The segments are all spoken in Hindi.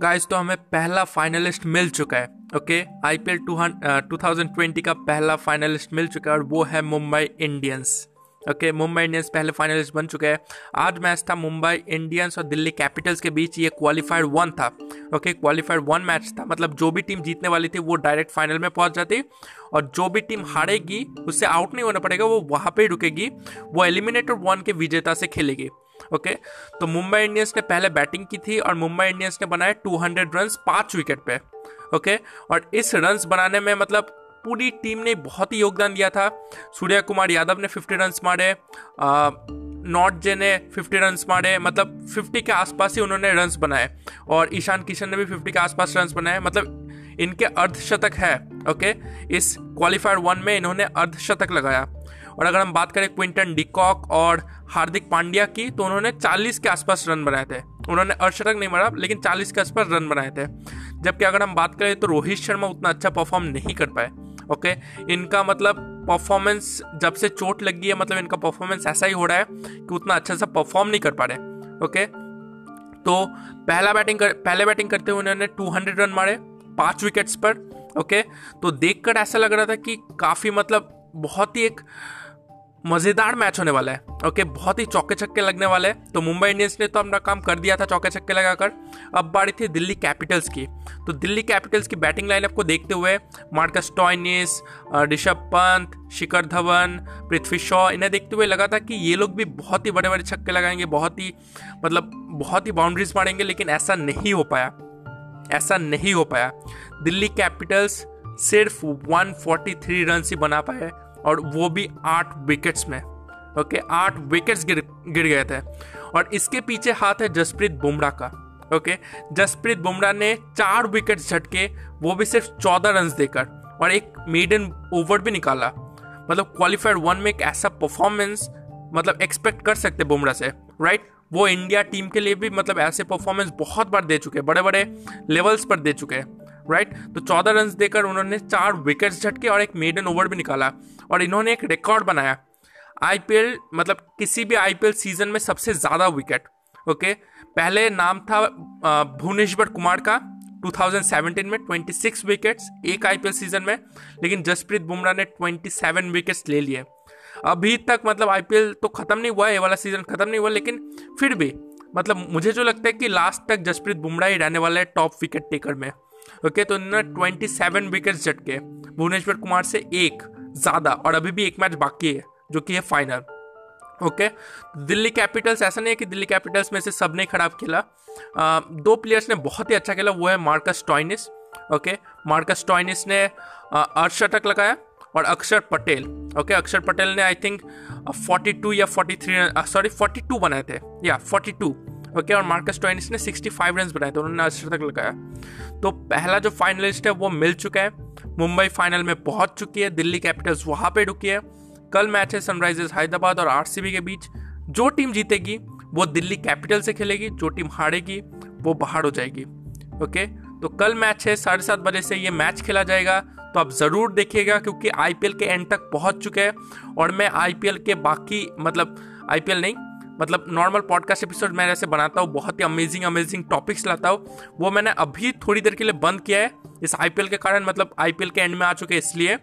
गाइस तो हमें पहला फाइनलिस्ट मिल चुका है okay I P L two thousand twenty का पहला फाइनलिस्ट मिल चुका है और वो है Mumbai Indians okay Mumbai Indians पहले फाइनलिस्ट बन चुके हैं। आज मैच था मुंबई इंडियंस और दिल्ली कैपिटल्स के बीच ये क्वालिफाइड वन था ओके क्वालिफाइड वन मैच था। मतलब जो भी टीम जीतने वाली थी, वो डायरेक्ट फाइनल में पहुँच जाती और जो भी टीम हारेगी, उससे आउट नहीं होना पड़ेगा, वो वहाँ पर ही रुकेगी। वो एलिमिनेटर वन के विजेता से खेलेगी। ओके? तो मुंबई इंडियंस ने पहले बैटिंग की थी और मुंबई इंडियंस ने बनाए 200 रन्स पाँच विकेट पे, ओके? और इस रन्स बनाने में मतलब पूरी टीम ने बहुत ही योगदान दिया था। सूर्य कुमार यादव ने 50 रन्स मारे नॉट जे ने 50 रन्स मारे मतलब 50 के आसपास ही उन्होंने रन्स बनाए। और ईशान किशन ने भी 50 के आसपास रन्स बनाए मतलब इनके अर्धशतक है, ओके? इस क्वालिफायर वन में इन्होंने अर्धशतक लगाया। और अगर हम बात करें क्विंटन डिकॉक और हार्दिक पांड्या की तो उन्होंने 40 के आसपास रन बनाए थे। उन्होंने अर्धशतक नहीं मारा, लेकिन 40 के आसपास रन बनाए थे। जबकि अगर हम बात करें तो रोहित शर्मा उतना अच्छा परफॉर्म नहीं कर पाए ओके इनका मतलब परफॉर्मेंस जब से चोट लगी है मतलब इनका परफॉर्मेंस ऐसा ही हो रहा है कि उतना अच्छा सा परफॉर्म नहीं कर पा रहे ओके तो पहला बैटिंग कर, पहले बैटिंग करते हुए उन्होंने 200 रन मारे, पाँच विकेट्स पर ओके तो देखकर ऐसा लग रहा था कि काफ़ी मतलब बहुत ही एक मज़ेदार मैच होने वाला है ओके बहुत ही चौके छक्के लगने वाले हैं। तो मुंबई इंडियंस ने तो अपना काम कर दिया था चौके छक्के लगाकर। अब बारी थी दिल्ली कैपिटल्स की। तो दिल्ली कैपिटल्स की बैटिंग लाइनअप को देखते हुए मार्कस टॉयनिस ऋषभ पंत, शिखर धवन, पृथ्वी शॉ, इन्हें देखते हुए लगा था कि ये लोग भी बहुत ही बड़े बड़े छक्के लगाएँगे, बहुत ही मतलब बहुत ही बाउंड्रीज मारेंगे, लेकिन ऐसा नहीं हो पाया। ऐसा नहीं हो पाया। दिल्ली कैपिटल्स सिर्फ़ 143 रन ही बना पाए। और वो भी आठ विकेट्स में। ओके आठ विकेट्स गिर गिर गए थे। और इसके पीछे हाथ है जसप्रीत बुमराह का। ओके जसप्रीत बुमराह ने चार विकेट झटके, वो भी सिर्फ़ चौदह रन देकर और एक मेडन ओवर भी निकाला। मतलब क्वालिफाइड वन में एक ऐसा परफॉर्मेंस मतलब एक्सपेक्ट कर सकते बुमराह से राइट वो इंडिया टीम के लिए भी मतलब ऐसे परफॉर्मेंस बहुत बार दे चुके हैं बड़े बड़े लेवल्स पर दे चुके। हैं राइट तो चौदह रन देकर उन्होंने चार विकेट झटके और एक मेडन ओवर भी निकाला और इन्होंने एक रिकॉर्ड बनाया। आईपीएल मतलब किसी भी आईपीएल सीज़न में सबसे ज़्यादा विकेट ओके पहले नाम था भुवनेश्वर कुमार का 2017 में 26 विकेट्स एक आईपीएल सीज़न में, लेकिन जसप्रीत बुमराह ने 27 विकेट्स ले लिए। अभी तक मतलब आईपीएल तो खत्म नहीं हुआ, ये वाला सीज़न खत्म नहीं हुआ, लेकिन फिर भी मतलब मुझे जो लगता है कि लास्ट तक जसप्रीत बुमराह ही रहने वाला है टॉप विकेट टेकर में। ओके तो इन्होंने ट्वेंटी सेवन विकेट झटके। भुवनेश्वर कुमार से एक ज़्यादा, और अभी भी एक मैच बाकी है, जो कि है फाइनल ओके दिल्ली कैपिटल्स ऐसा नहीं है कि दिल्ली कैपिटल्स में से सबने खराब खेला। दो प्लेयर्स ने बहुत ही अच्छा खेला, वो है Marcus Stoinis okay Marcus Stoinis ने अर्धशतक लगाया, और अक्षर पटेल। ओके अक्षर पटेल ने आई थिंक 42 या 43 सॉरी 42 बनाए थे। या 42 ओके, और मार्कस टॉइनिस ने 65 रन बनाए थे, उन्होंने अर्धशतक लगाया। तो पहला जो फाइनलिस्ट है, वो मिल चुका है। मुंबई फाइनल में पहुँच चुकी है, दिल्ली कैपिटल्स वहाँ पे रुकी है। कल मैच है सनराइजर्स हैदराबाद और आरसीबी के बीच। जो टीम जीतेगी, वो दिल्ली कैपिटल से खेलेगी, जो टीम हारेगी, वो बाहर हो जाएगी। ओके तो कल मैच है, साढ़े सात बजे से ये मैच खेला जाएगा। तो आप ज़रूर देखिएगा, क्योंकि आईपीएल के एंड तक पहुँच चुके हैं। और मैं आईपीएल के बाकी मतलब आईपीएल नहीं मतलब नॉर्मल पॉडकास्ट एपिसोड मैं जैसे बनाता हूँ, बहुत ही अमेजिंग अमेजिंग टॉपिक्स लाता हूँ। वो मैंने अभी थोड़ी देर के लिए बंद किया है। इस आईपीएल के कारण मतलब आईपीएल के एंड में आ चुके इसलिए।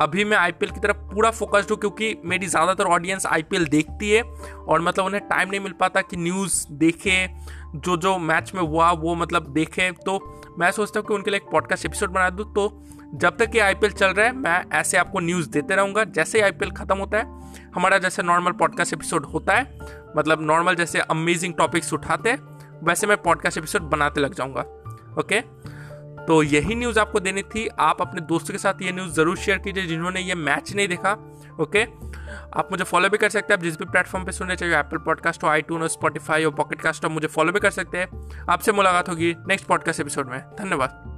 अभी मैं आईपीएल की तरफ़ पूरा फोकस्ड हूँ क्योंकि मेरी ज़्यादातर ऑडियंस आईपीएल देखती है और मतलब उन्हें टाइम नहीं मिल पाता कि न्यूज़ देखे, जो जो मैच में हुआ, वो मतलब देखे। तो मैं सोचता हूँ कि उनके लिए एक पॉडकास्ट एपिसोड बना दूँ। तो जब तक ये आईपीएल चल रहा है, मैं ऐसे आपको न्यूज़ देते रहूँगा। जैसे ही आईपीएल ख़त्म होता है हमारा जैसे नॉर्मल पॉडकास्ट एपिसोड होता है मतलब नॉर्मल जैसे अमेजिंग टॉपिक्स उठाते वैसे मैं पॉडकास्ट एपिसोड बनाते लग जाऊँगा ओके तो यही न्यूज़ आपको देनी थी। आप अपने दोस्तों के साथ ये न्यूज़ ज़रूर शेयर कीजिए, जिन्होंने ये मैच नहीं देखा ओके आप मुझे फॉलो भी कर सकते हैं, आप जिस भी प्लेटफॉर्म पे सुनने चाहिए एप्पल पॉडकास्ट हो आई टून हो स्पॉटीफाई हो पॉकेटकास्ट हो मुझे फॉलो भी कर सकते हैं। आपसे मुलाकात होगी नेक्स्ट पॉडकास्ट एपिसोड में। धन्यवाद।